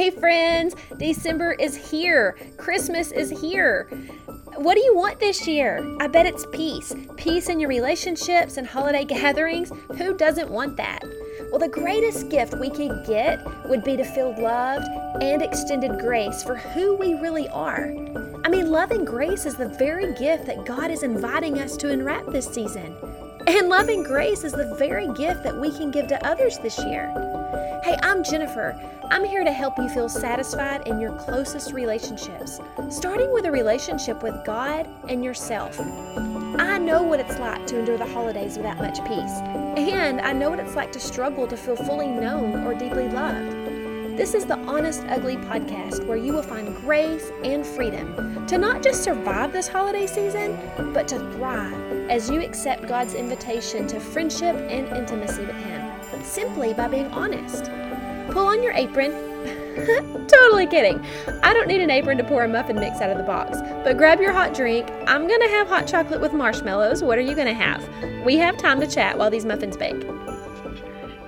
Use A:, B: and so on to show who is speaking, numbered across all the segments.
A: Hey, friends, December is here. Christmas is here. What do you want this year? I bet it's peace. Peace in your relationships and holiday gatherings. Who doesn't want that? Well, the greatest gift we could get would be to feel loved and extended grace for who we really are. I mean, love and grace is the very gift that God is inviting us to unwrap this season. And love and grace is the very gift that we can give to others this year. Hey, I'm Jennifer. I'm here to help you feel satisfied in your closest relationships, starting with a relationship with God and yourself. I know what it's like to endure the holidays without much peace, and I know what it's like to struggle to feel fully known or deeply loved. This is the Honest Ugly podcast where you will find grace and freedom to not just survive this holiday season, but to thrive as you accept God's invitation to friendship and intimacy with Him, simply by being honest. Pull on your apron. totally kidding. I don't need an apron to pour a muffin mix out of the box, but grab your hot drink. I'm gonna have hot chocolate with marshmallows. What are you gonna have? We have time to chat while these muffins bake.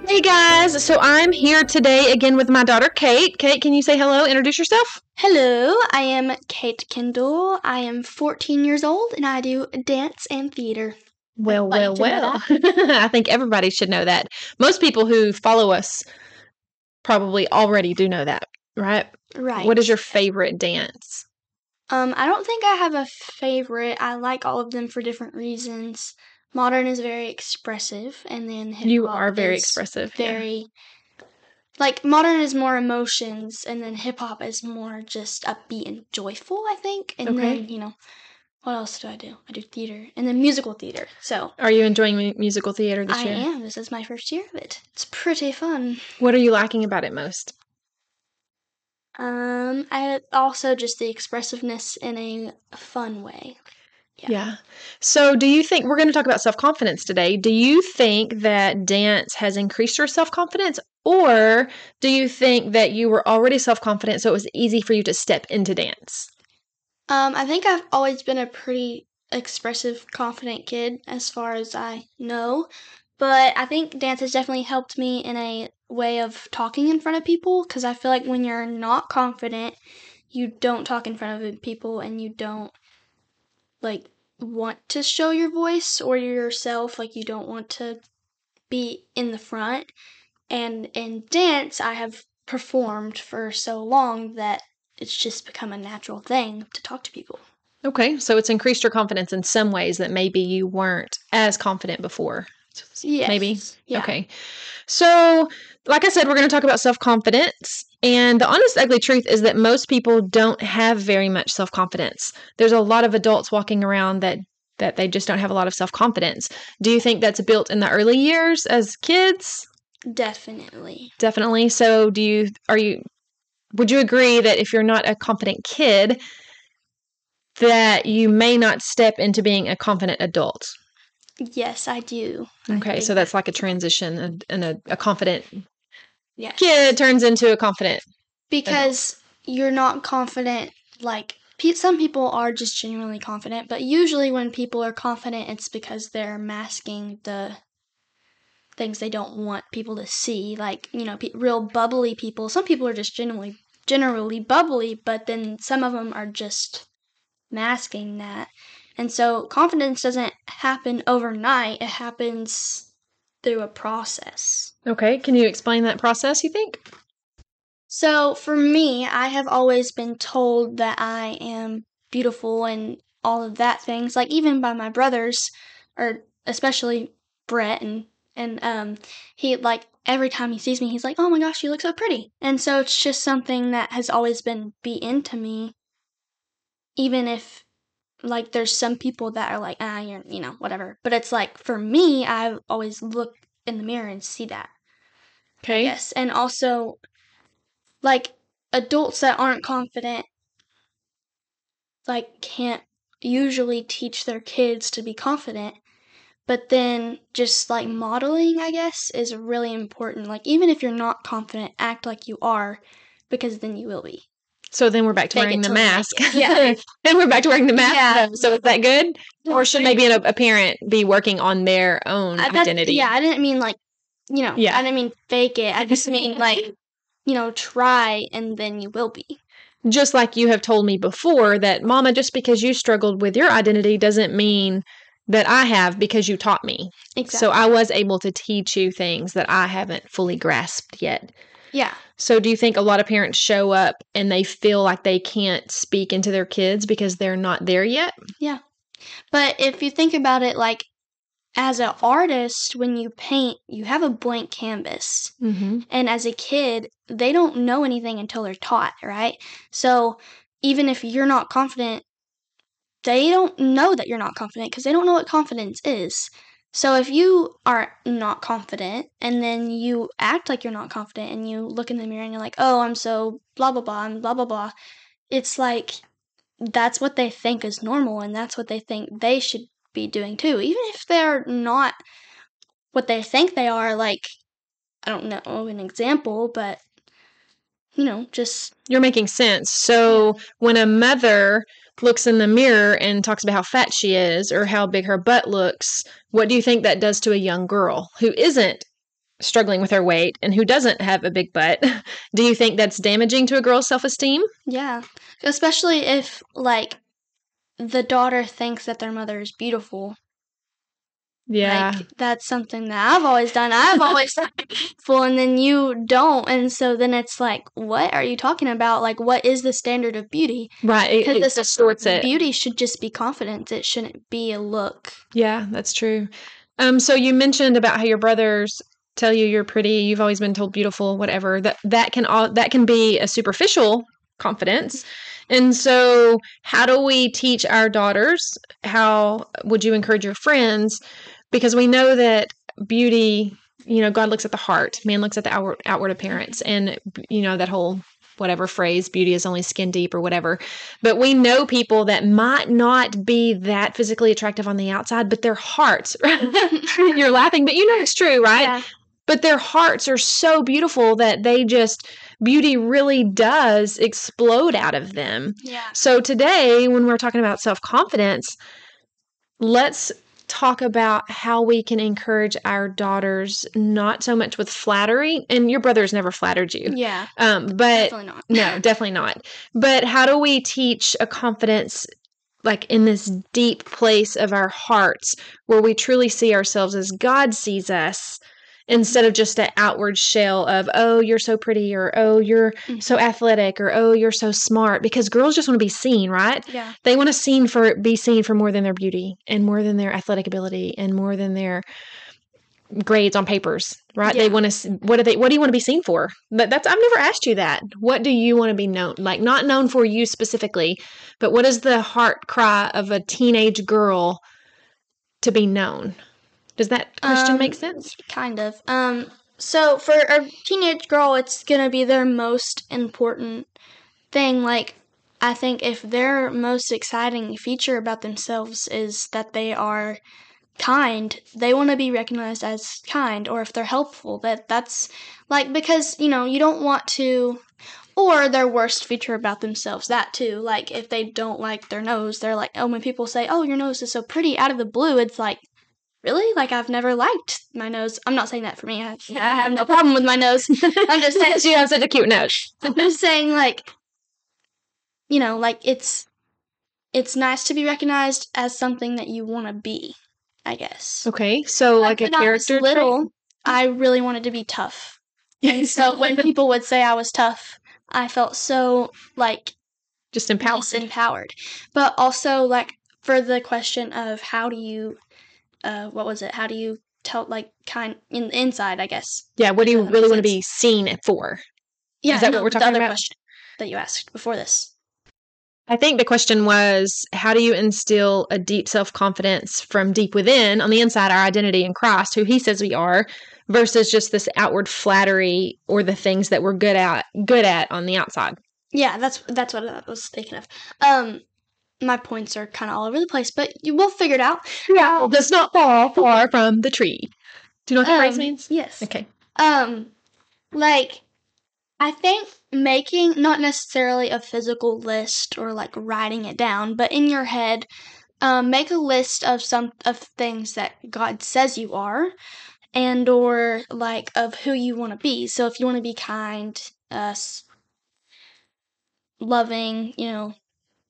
B: Hey guys, so I'm here today again with my daughter Kate. Kate, can you say hello? Introduce yourself.
C: Hello, I am Kate Kindle. I am 14 years old and I do dance and theater.
B: Well, well, well. I think everybody should know that. Most people who follow us probably already do know that, right?
C: Right.
B: What is your favorite dance?
C: Um, I don't think I have a favorite. I like all of them for different reasons. Modern is very expressive, and then hip
B: You
C: hop
B: are very
C: is
B: expressive. yeah.
C: Very like modern is more emotions, and then hip hop is more just upbeat and joyful. I think, and
B: Okay.
C: then you know, what else do I do? I do theater, and then musical theater. So
B: Are you enjoying mu- musical theater this
C: I
B: year?
C: I am. This is my first year of it. It's pretty fun.
B: What are you liking about it most?
C: Um, I also just the expressiveness in a fun way. Yeah.
B: Yeah. So, do you think we're going to talk about self confidence today? Do you think that dance has increased your self confidence, or do you think that you were already self confident, so it was easy for you to step into dance?
C: Um, I think I've always been a pretty expressive, confident kid as far as I know, but I think dance has definitely helped me in a way of talking in front of people because I feel like when you're not confident, you don't talk in front of people and you don't like want to show your voice or yourself like you don't want to be in the front. And in dance i have performed for so long that it's just become a natural thing to talk to people
B: Okay, so it's increased your confidence in some ways that maybe you weren't as confident before.
C: yes.
B: Maybe.
C: yeah.
B: Okay. So, like I said, we're going to talk about self confidence. And the honest, ugly truth is that most people don't have very much self confidence. There's a lot of adults walking around that that they just don't have a lot of self confidence. Do you think that's built in the early years as kids?
C: definitely
B: Definitely. So, do you are you would you agree that if you're not a confident kid that you may not step into being a confident adult?
C: yes i do.
B: Okay,
C: think
B: so that's like a transition and, a, a confident
C: yes.
B: kid turns into a confident
C: because you're not confident like pe- some people are just genuinely confident but usually when people are confident it's because they're masking the things they don't want people to see like you know pe- real bubbly people. Some people are just generally generally bubbly but then some of them are just masking that and so confidence doesn't happen overnight it happens through a process
B: Okay, can you explain that process, you think?
C: So for me, I have always been told that I am beautiful and all of that things, like even by my brothers, or especially Brett and and um he like every time he sees me he's like, "Oh my gosh, you look so pretty." And so it's just something that has always been beat into me even if like there's some people that are like, "Ah, you're, you know, whatever." But it's like for me, I always look in the mirror and see that.
B: Okay.
C: Yes, and also like adults that aren't confident like can't usually teach their kids to be confident. But then just like modeling, I guess, is really important. Like even if you're not confident, act like you are because then you will be.
B: So then we're back to
C: Fake
B: wearing the
C: till you make
B: mask.
C: Yeah.
B: and we're back to wearing the mask.
C: Yeah.
B: So is that good? Or should maybe a, a parent be working on their own
C: I-
B: identity?
C: Yeah, I didn't mean like, you know,
B: Yeah.
C: I didn't mean fake it. I just mean like you know, try and then you will be.
B: Just like you have told me before that, Mama, just because you struggled with your identity doesn't mean that I have because you taught me.
C: Exactly.
B: So I was able to teach you things that I haven't fully grasped yet.
C: yeah.
B: So do you think a lot of parents show up and they feel like they can't speak into their kids because they're not there yet? Yeah.
C: But if you think about it, like as an artist, when you paint, you have a blank canvas.
B: Mm-hmm.
C: And as a kid, they don't know anything until they're taught, right? So even if you're not confident, they don't know that you're not confident because they don't know what confidence is. So if you are not confident and then you act like you're not confident and you look in the mirror and you're like, oh, I'm so blah, blah, blah, I'm blah, blah, blah, it's like that's what they think is normal and that's what they think they should be doing too. Even if they're not what they think they are, like, I don't know an example, but you know, just
B: You're making sense. So when a mother looks in the mirror and talks about how fat she is or how big her butt looks, what do you think that does to a young girl who isn't struggling with her weight and who doesn't have a big butt? Do you think that's damaging to a girl's self esteem?
C: yeah, especially if like the daughter thinks that their mother is beautiful.
B: Yeah.
C: Like that's something that I've always done. I've always you're beautiful, and then you don't, and so then it's like, what are you talking about? Like, what is the standard of beauty?
B: right. It,
C: Because
B: it
C: this
B: distorts it.
C: Beauty should just be confidence. It shouldn't be a look.
B: Yeah, that's true. Um, so you mentioned about how your brothers tell you you're pretty, you've always been told beautiful, whatever. That that can all that can be a superficial confidence. And so how do we teach our daughters? How would you encourage your friends? Because we know that beauty, you know, God looks at the heart, man looks at the outward outward appearance and you know that whole whatever phrase beauty is only skin deep or whatever but we know people that might not be that physically attractive on the outside but their hearts you're laughing but you know it's true right
C: Yeah.
B: but their hearts are so beautiful that they just beauty really does explode out of them
C: Yeah.
B: so today when we're talking about self-confidence let's talk about how we can encourage our daughters not so much with flattery and your brother's never flattered you
C: Yeah.
B: um but
C: Definitely not.
B: no, definitely not. But how do we teach a confidence like in this deep place of our hearts where we truly see ourselves as God sees us instead of just an outward shell of oh you're so pretty or oh you're mm-hmm. so athletic or oh you're so smart because girls just want to be seen right?
C: Yeah.
B: they want to seen for be seen for more than their beauty and more than their athletic ability and more than their grades on papers right? They want to what do they what do you want to be seen for? But that's i've never asked you that. What do you want to be known like not known for you specifically but what is the heart cry of a teenage girl to be known does that question
C: Um,
B: make sense
C: Kind of. Um. So for a teenage girl, it's gonna be their most important thing. Like, I think if their most exciting feature about themselves is that they are kind, they want to be recognized as kind, or if they're helpful, that that's like because you know you don't want to. Or their worst feature about themselves, that too. Like, if they don't like their nose, they're like, oh, when people say, oh, your nose is so pretty out of the blue, it's like, really? Like I've never liked my nose. I'm not saying that for me. I, I have no problem with my nose. I'm just saying.
B: you have such a cute nose
C: I'm just saying, like, you know, like it's it's nice to be recognized as something that you want to be. I guess.
B: okay so like, a
C: I
B: character trait?
C: little, I really wanted to be tough, and so when people would say I was tough, I felt so like
B: just empowered
C: disempowered. But also, like, for the question of how do you, uh, what was it? How do you tell, like, kind in the inside, I guess.
B: yeah what do you really want to be seen for
C: Yeah,
B: Is that what we're
C: the
B: talking
C: other
B: about?
C: question that you asked before this.
B: I think the question was how do you instill a deep self confidence from deep within on the inside, our identity in Christ, who He says we are, versus just this outward flattery or the things that we're good at good at on the outside.
C: Yeah, that's that's what I was thinking of. Um, my points are kind of all over the place, but you will figure it out.
B: Yeah, does not fall far from the tree. Do you know what the phrase
C: Um,
B: means?
C: Yes.
B: Okay.
C: Um, like, I think making not necessarily a physical list or like writing it down, but in your head, um, make a list of some of things that God says you are, and or like of who you want to be. So if you want to be kind, us loving, you know,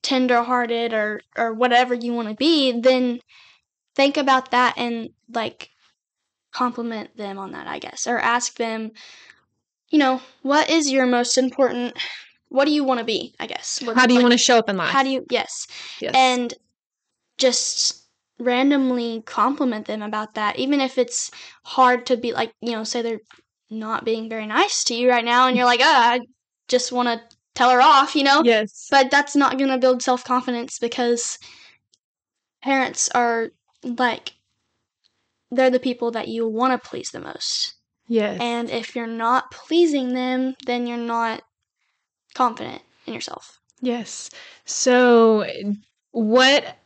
C: tender-hearted or or whatever you want to be, then think about that and like compliment them on that, I guess, or ask them, you know, what is your most important what do you want to be, I guess. What-
B: How do you
C: like,
B: want to show up in life?
C: How do you yes.
B: yes.
C: And just randomly compliment them about that even if it's hard to be like, you know, say they're not being very nice to you right now and you're like, "Oh, I just want to tell her off," you know?
B: yes.
C: But that's not going to build self confidence because parents are like, they're the people that you want to please the most.
B: yes.
C: And if you're not pleasing them, then you're not confident in yourself.
B: Yes. So, what,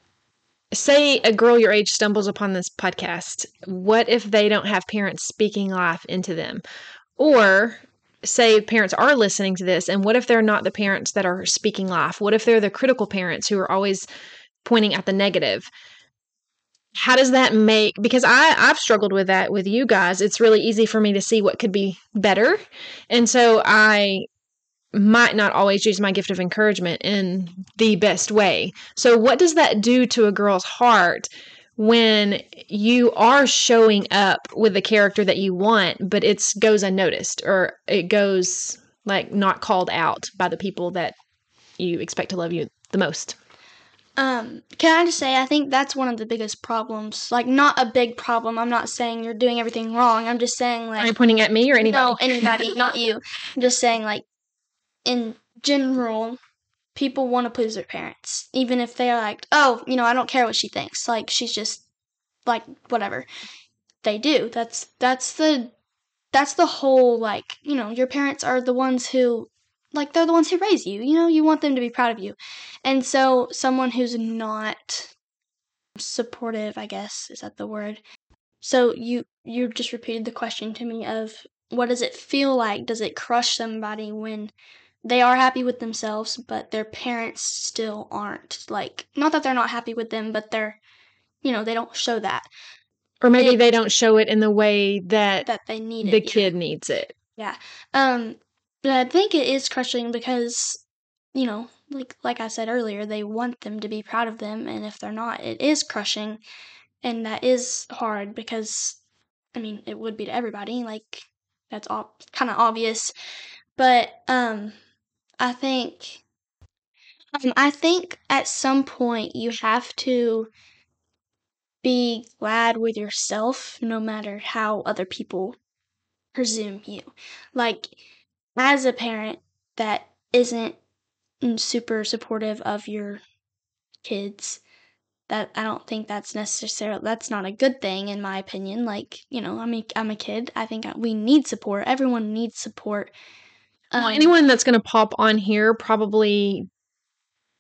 B: say a girl your age stumbles upon this podcast, what if they don't have parents speaking life into them? Or, say parents are listening to this, and what if they're not the parents that are speaking life? What if they're the critical parents who are always pointing at the negative? How does that make because I I've struggled with that with you guys. It's really easy for me to see what could be better. And so I might not always use my gift of encouragement in the best way. So, what does that do to a girl's heart when you are showing up with the character that you want, but it goes unnoticed or it goes like not called out by the people that you expect to love you the most?
C: Um, can I just say, I think that's one of the biggest problems. Like, not a big problem. I'm not saying you're doing everything wrong. I'm just saying, like,
B: Are you pointing at me or anybody?
C: No, anybody, not you. I'm just saying, like, in general, people want to please their parents, even if they're like, oh, you know, I don't care what she thinks. Like, she's just like whatever. They do. That's that's the that's the whole like you know your parents are the ones who like they're the ones who raise you. You know, you want them to be proud of you, and so someone who's not supportive, I guess, is that the word? So you you just repeated the question to me of what does it feel like? Does it crush somebody when they are happy with themselves, but their parents still aren't? Like, not that they're not happy with them, but they're, you know, they don't show that
B: Or maybe
C: it-
B: they don't show it in the way that
C: that they need it.
B: the
C: yeah.
B: kid needs it. Yeah.
C: Um, but I think it is crushing because, you know, like like I said earlier, they want them to be proud of them, and if they're not, it is crushing, and that is hard because, I mean, it would be to everybody. Like that's all kind of obvious, but um, I think. Um, I think at some point you have to be glad with yourself, no matter how other people presume you. Like, as a parent that isn't super supportive of your kids, that I don't think that's necessarily that's not a good thing in my opinion. Like, you know, I'm I'm a kid. I think we need support. Everyone needs support.
B: Well,
C: Um,
B: anyone that's going to pop on here probably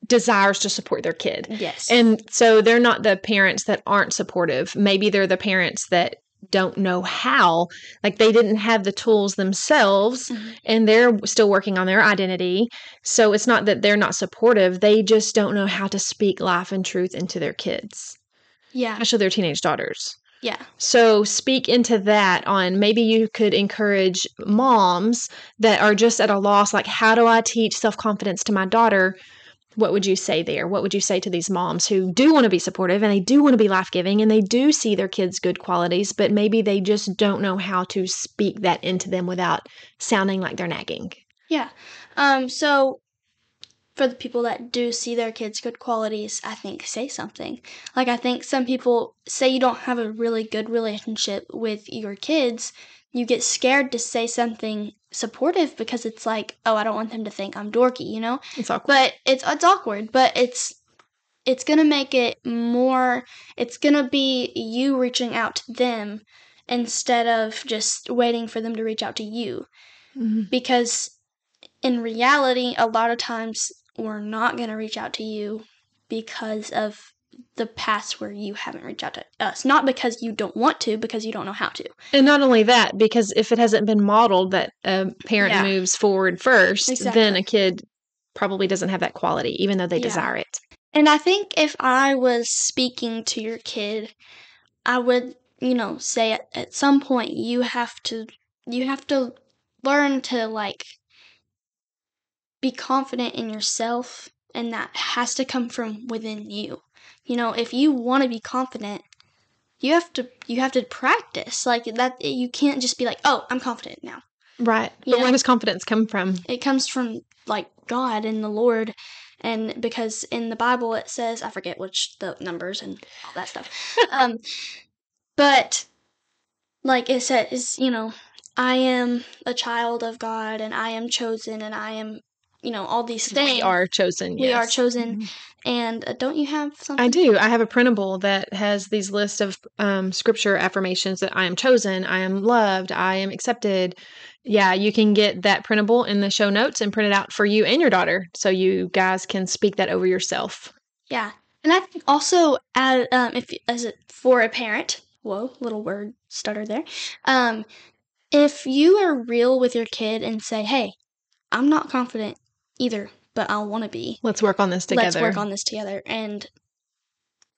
B: desires to support their kid.
C: Yes.
B: And so they're not the parents that aren't supportive. Maybe they're the parents that don't know how. Like they didn't have the tools themselves
C: Mhm.
B: and they're still working on their identity. So it's not that they're not supportive, they just don't know how to speak life and truth into their kids,
C: yeah.
B: especially their teenage daughters.
C: Yeah.
B: So speak into that on maybe you could encourage moms that are just at a loss like how do I teach self-confidence to my daughter? What would you say there? What would you say to these moms who do want to be supportive and they do want to be life-giving and they do see their kids good qualities but maybe they just don't know how to speak that into them without sounding like they're nagging?
C: Yeah. Um, so for the people that do see their kids' good qualities, I think say something. Like I think some people say you don't have a really good relationship with your kids, you get scared to say something supportive because it's like, oh, I don't want them to think I'm dorky, you know?
B: It's awkward.
C: But it's it's awkward, but it's it's going to make it more it's going to be you reaching out to them instead of just waiting for them to reach out to you
B: Mhm.
C: because in reality, a lot of times we're not going to reach out to you because of the past where you haven't reached out to us. Not because you don't want to, because you don't know how to.
B: And not only that, because if it hasn't been modeled that a parent
C: Yeah.
B: moves forward first,
C: Exactly.
B: then a kid probably doesn't have that quality, even though they
C: Yeah.
B: desire it.
C: And I think if I was speaking to your kid, I would, you know, say at, at some point you have to you have to learn to like be confident in yourself, and that has to come from within you. You know, if you want to be confident, you have to you have to practice like that. You can't just be like, "Oh, I'm confident now."
B: Right. But
C: Yeah.
B: where does confidence come from?
C: It comes from like God and the Lord, and because in the Bible it says I forget which the numbers and all that stuff. um, but like it says, you know, I am a child of God, and I am chosen, and I am, you know, all these things.
B: We are chosen.
C: We are
B: yes.
C: chosen.
B: Mhm.
C: And uh, don't you have something?
B: I do. I have a printable that has these list of um, scripture affirmations that I am chosen, I am loved, I am accepted. Yeah, you can get that printable in the show notes and print it out for you and your daughter, so you guys can speak that over yourself.
C: Yeah, and I think also add um, if as a, for a parent. Whoa, little word stutter there. Um, if you are real with your kid and say, "Hey, I'm not confident either, but I'll want to be.
B: Let's work on this together.
C: Let's work on this together and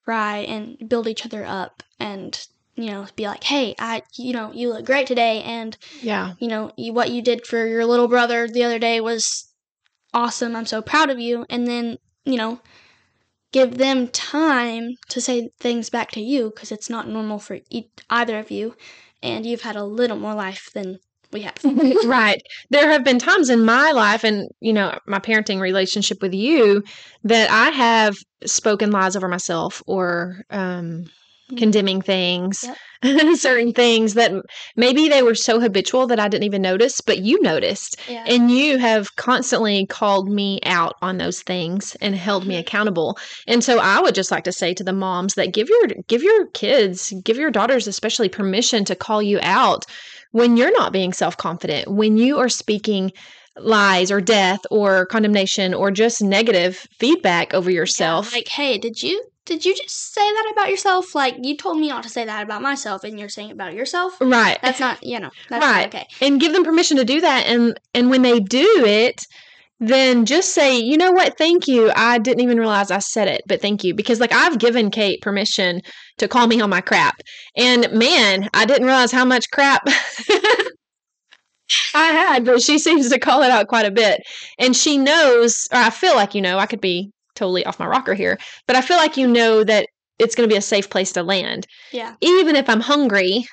C: try and build each other up and." You know, be like, hey, I, you know, you look great today, and
B: Yeah.
C: you know, you, what you did for your little brother the other day was awesome. I'm so proud of you. And then, you know, give them time to say things back to you because it's not normal for e- either of you. And you've had a little more life than we have.
B: right. There have been times in my life and, you know, my parenting relationship with you that I have spoken lies over myself or um, condemning things, certain things that maybe they were so habitual that I didn't even notice, but you noticed.
C: yeah.
B: And you have constantly called me out on those things and held me
C: Mhm.
B: accountable. And so I would just like to say to the moms that give your give your kids, give your daughters especially permission to call you out when you're not being self-confident, when you are speaking lies or death or condemnation or just negative feedback over yourself.
C: Yeah, like, hey, did you did you just say that about yourself? Like, you told me not to say that about myself, and you're saying it about yourself.
B: right.
C: That's not, you know, that's
B: Right.
C: okay.
B: and give them permission to do that and and when they do it then just say you know what? Thank you. I didn't even realize i said it but thank you. Because like i've given kate permission to call me on my crap. And man i didn't realize how much crap i had but she seems to call it out quite a bit. And she knows or i feel like you know i could be totally off my rocker here but i feel like you know that it's going to be a safe place to land.
C: Yeah.
B: even if I'm hungry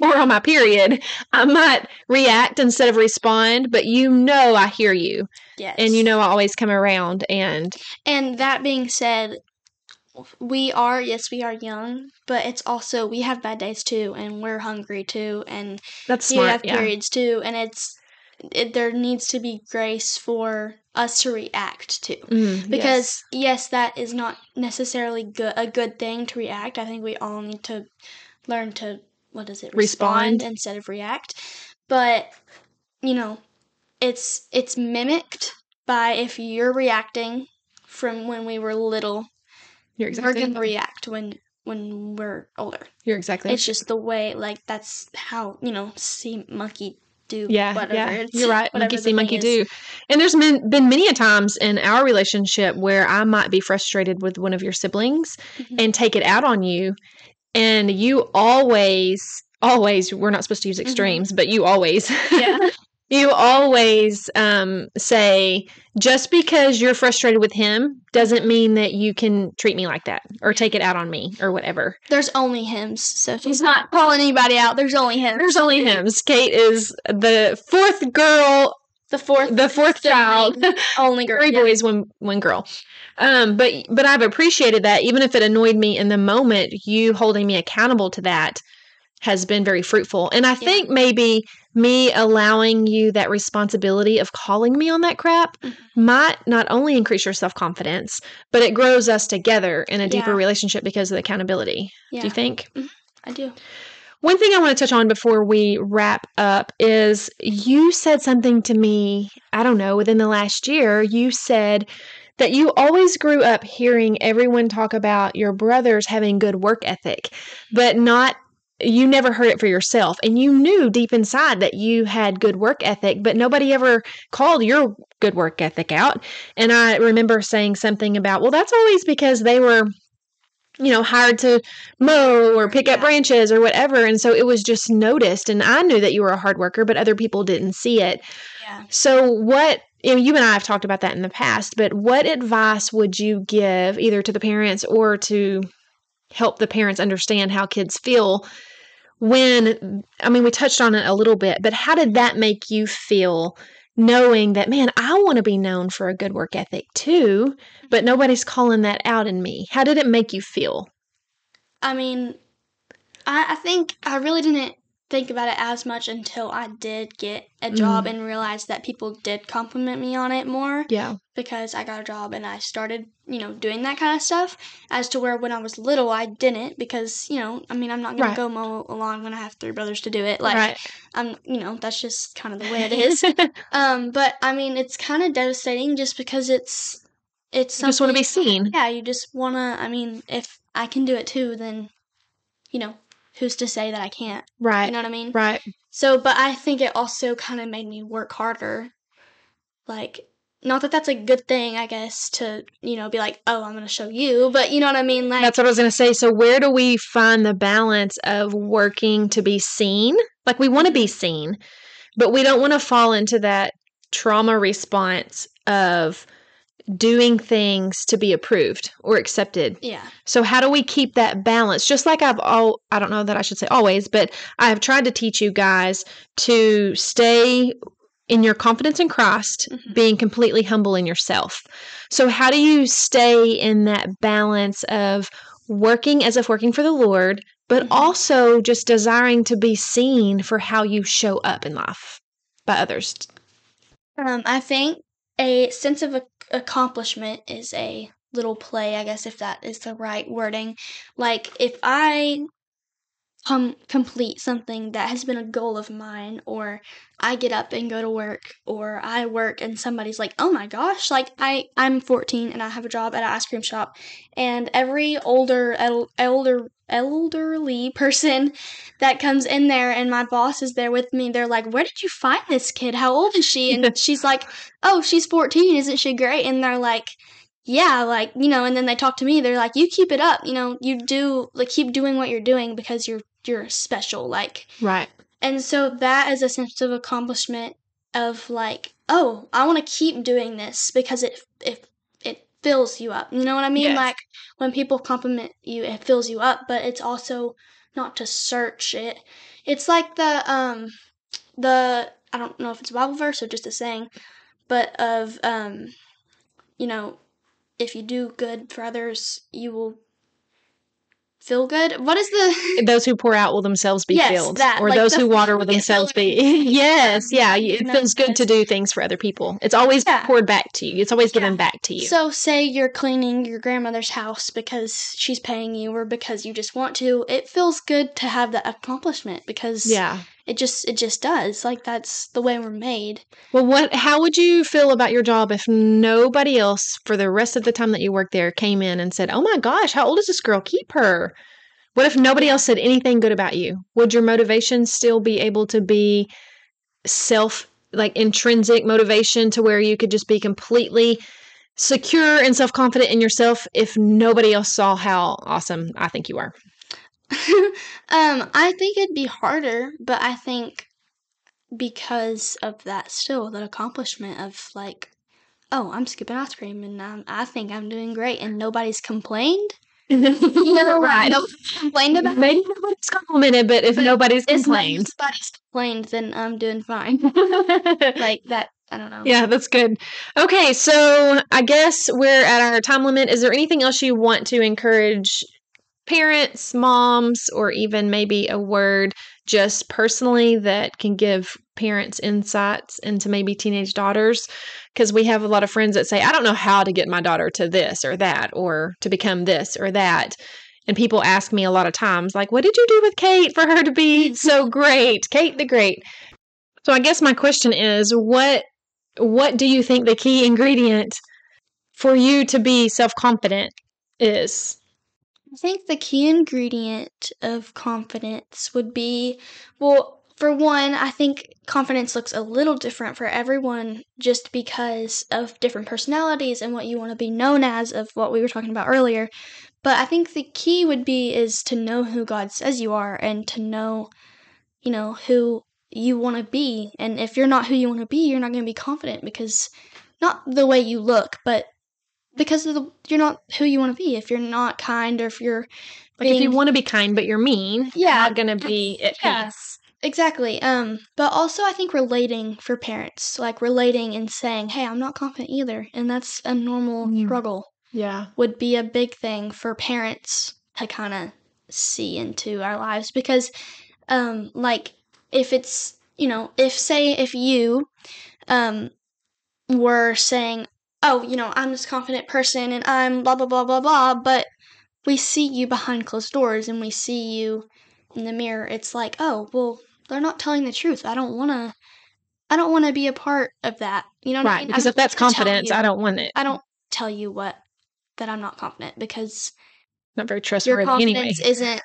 B: or on my period, I might react instead of respond, but you know I hear you
C: Yes.
B: and you know I always come around and
C: And that being said, we are, yes, we are young, but it's also, we have bad days too, and we're hungry too, and
B: that's
C: you have
B: Yeah.
C: periods too, and it's, it, there needs to be grace for us to react to.
B: Mm,
C: Because, yes. that is not necessarily good, a good thing to react. I think we all need to learn to, what is it,
B: Respond.
C: instead of react. But, you know, it's it's mimicked by if you're reacting from when we were little
B: you're exactly we're
C: gonna react when when we're older.
B: you're exactly
C: It's just the way, like that's how you know, see monkey do.
B: yeah,
C: whatever.
B: yeah,
C: It's
B: you're right. Monkey see, monkey
C: is.
B: do. And there's been, been many a times in our relationship where I might be frustrated with one of your siblings
C: Mhm.
B: and take it out on you, and you always, always, we're not supposed to use extremes, but you always,
C: Mm-hmm. Yeah.
B: you always um, say just because you're frustrated with him doesn't mean that you can treat me like that or take it out on me or whatever.
C: There's only hymns, so if he's not calling anybody out, there's only hymns.
B: There's only hymns. Kate is the fourth girl,
C: the fourth,
B: the fourth child.
C: only girl.
B: Three
C: yeah.
B: boys, one one girl. Um, but but I've appreciated that, even if it annoyed me in the moment, you holding me accountable to that has been very fruitful. And I think maybe me allowing you that responsibility of calling me on that crap
C: Mhm.
B: might not only increase your self confidence, but it grows us together in a deeper
C: Yeah.
B: relationship because of the accountability.
C: Yeah,
B: Do you think?
C: I do.
B: One thing I want to touch on before we wrap up is you said something to me, I don't know, within the last year. You said that you always grew up hearing everyone talk about your brothers having good work ethic, but not you never heard it for yourself. And you knew deep inside that you had good work ethic but nobody ever called your good work ethic out. And i remember saying something about well that's always because they were you know hired to mow or pick up branches or whatever. And so it was just noticed and i knew that you were a hard worker but other people didn't see it.
C: Yeah.
B: so what you, know, you and I have talked about that in the past, but what advice would you give either to the parents or to help the parents understand how kids feel when I mean we touched on it a little bit, but how did that make you feel knowing that man, I want to be known for a good work ethic too, but mm-hmm. nobody's calling that out in me. How did it make you feel?
C: I mean, I, I think I really didn't think about it as much until I did get a job
B: Mm.
C: and realized that people did compliment me on it more
B: Yeah.
C: because I got a job and I started, you know, doing that kind of stuff. As to where when I was little, I didn't because, you know, I mean, I'm not going
B: Right.
C: to go mow a lawn when I have three brothers to do it. Like,
B: right.
C: I'm, you know, that's just kind of the way it is. um, but I mean, it's kind of devastating just because it's, it's
B: You just want to be seen.
C: yeah, you just wanna. I mean, if I can do it too, then you know, who's to say that I can't?
B: Right.
C: You know what I mean?
B: Right.
C: So, but I think it also kind of made me work harder. Like, not that that's a good thing, I guess, to you know be like, oh, I'm gonna show you, but you know what I mean? Like,
B: That's what I was going to say. So, where do we find the balance of working to be seen? Like, we want to be mm-hmm. seen, but we don't want to fall into that trauma response of doing things to be approved or accepted.
C: yeah,
B: So, how do we keep that balance? Just like I've all, I don't know that I should say always, but I have tried to teach you guys to stay in your confidence in Christ,
C: Mhm.
B: being completely humble in yourself. So, how do you stay in that balance of working as if working for the Lord, but
C: Mhm.
B: also just desiring to be seen for how you show up in life by others?
C: Um, I think a sense of ac- accomplishment is a little play, I guess, if that is the right wording. Like, if I com- complete something that has been a goal of mine, or I get up and go to work, or I work and somebody's like, "Oh my gosh!" Like, I I'm 14 and I have a job at an ice cream shop, and every older el- elder elderly person that comes in there and my boss is there with me they're like where did you find this kid? How old is she? And she's like oh she's 14 isn't she great? And they're like yeah like you know and then they talk to me they're like you keep it up you know you do like keep doing what you're doing because you're you're special like
B: Right.
C: and so that is a sense of accomplishment of like oh i want to keep doing this because it it it fills you up you know what i mean
B: Yes.
C: like when people compliment you it fills you up but it's also not to search it it's like the um the i don't know if it's a bible verse or just a saying but of um you know if you do good for others you will feel good what is the
B: those who pour out will themselves be
C: Yes,
B: filled
C: that,
B: or
C: like
B: those
C: the
B: who water will themselves be yes yeah it
C: No,
B: feels good to do things for other people it's always
C: Yeah.
B: poured back to you it's always given
C: Yeah.
B: back to you
C: So, say you're cleaning your grandmother's house because she's paying you or because you just want to. It feels good to have that accomplishment because
B: yeah
C: it just it just does. Like that's the way we're made.
B: well what how would you feel about your job if nobody else for the rest of the time that you worked there came in and said oh my gosh how old is this girl keep her what if nobody else said anything good about you would your motivation still be able to be self like intrinsic motivation to where you could just be completely secure and self-confident in yourself if nobody else saw how awesome I think you are.
C: um, I think it'd be harder, but I think because of that, still that accomplishment of like, oh, I'm skipping ice cream and um, I think I'm doing great, and nobody's complained. You know, like, nobody's complained about. it.
B: Maybe nobody's complimented, but if
C: But
B: nobody's complained, If
C: nobody's complained, then I'm doing fine. like that, I don't know.
B: yeah, that's good. Okay, so I guess we're at our time limit. Is there anything else you want to encourage parents, moms, or even maybe a word just personally that can give parents insights into maybe teenage daughters? Because we have a lot of friends that say, I don't know how to get my daughter to this or that or to become this or that. And people ask me a lot of times, like, what did you do with Kate for her to be so great? Kate the Great. So I guess my question is, what what do you think the key ingredient for you to be self-confident is?
C: I think the key ingredient of confidence would be well, for one, I think confidence looks a little different for everyone just because of different personalities and what you want to be known as of what we were talking about earlier. But I think the key would be is to know who God says you are and to know, you know, who you want to be. And if you're not who you want to be, you're not going to be confident because not the way you look, but because of the, you're not who you want to be. If you're not kind or if you're
D: Like if you want to be kind but you're mean,
C: Yeah.
D: you're not gonna be at
C: Yeah.
D: peace.
C: Exactly. Um, but also I think relating for parents, like relating and saying, "Hey, I'm not confident either," and that's a normal
D: Mm.
C: struggle.
D: Yeah.
C: Would be a big thing for parents to kind of see into our lives because, um, like if it's you know if say if you, um, were saying, "Oh, you know, I'm this confident person and I'm blah blah blah blah blah," but we see you behind closed doors and we see you in the mirror, it's like, oh, well, they're not telling the truth. I don't want to. I don't want to be a part of that. You know what I
D: Right.
C: mean?
D: Because
C: I'm
D: if that's
C: not gonna tell
D: confidence,
C: you-
D: I don't want it.
C: I don't tell you what that I'm not confident because
D: Not very
C: your
D: trustworthy anyway.
C: confidence isn't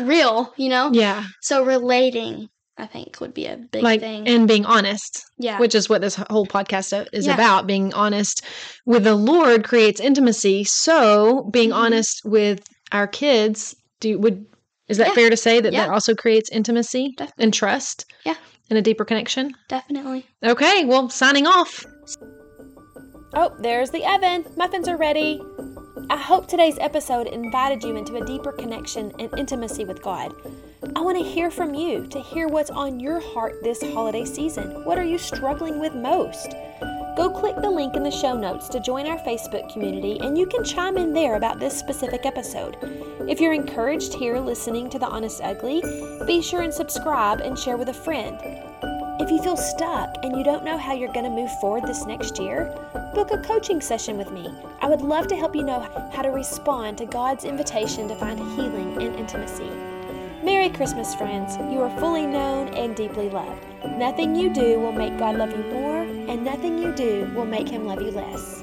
C: real. You know.
D: Yeah.
C: So relating, I think, would be a big
D: like
C: thing.
D: and being honest
C: yeah.
D: which is what this whole podcast is
C: Yeah.
D: about being honest with the lord creates intimacy so being
C: Mhm.
D: honest with our kids do would is that
C: Yeah.
D: fair to say that that also creates intimacy
C: Definitely.
D: and trust
C: Yeah.
D: and a deeper connection
C: definitely.
D: okay well signing off
B: Oh, there's the oven. Muffins are ready. I hope today's episode invited you into a deeper connection and intimacy with God. I want to hear from you, to hear what's on your heart this holiday season. What are you struggling with most? Go click the link in the show notes to join our Facebook community, and you can chime in there about this specific episode. If you're encouraged here listening to The Honest Ugly, be sure and subscribe and share with a friend. If you feel stuck and you don't know how you're going to move forward this next year, book a coaching session with me. I would love to help you know how to respond to God's invitation to find healing and intimacy. Merry Christmas, friends. You are fully known and deeply loved. Nothing you do will make God love you more, and nothing you do will make Him love you less.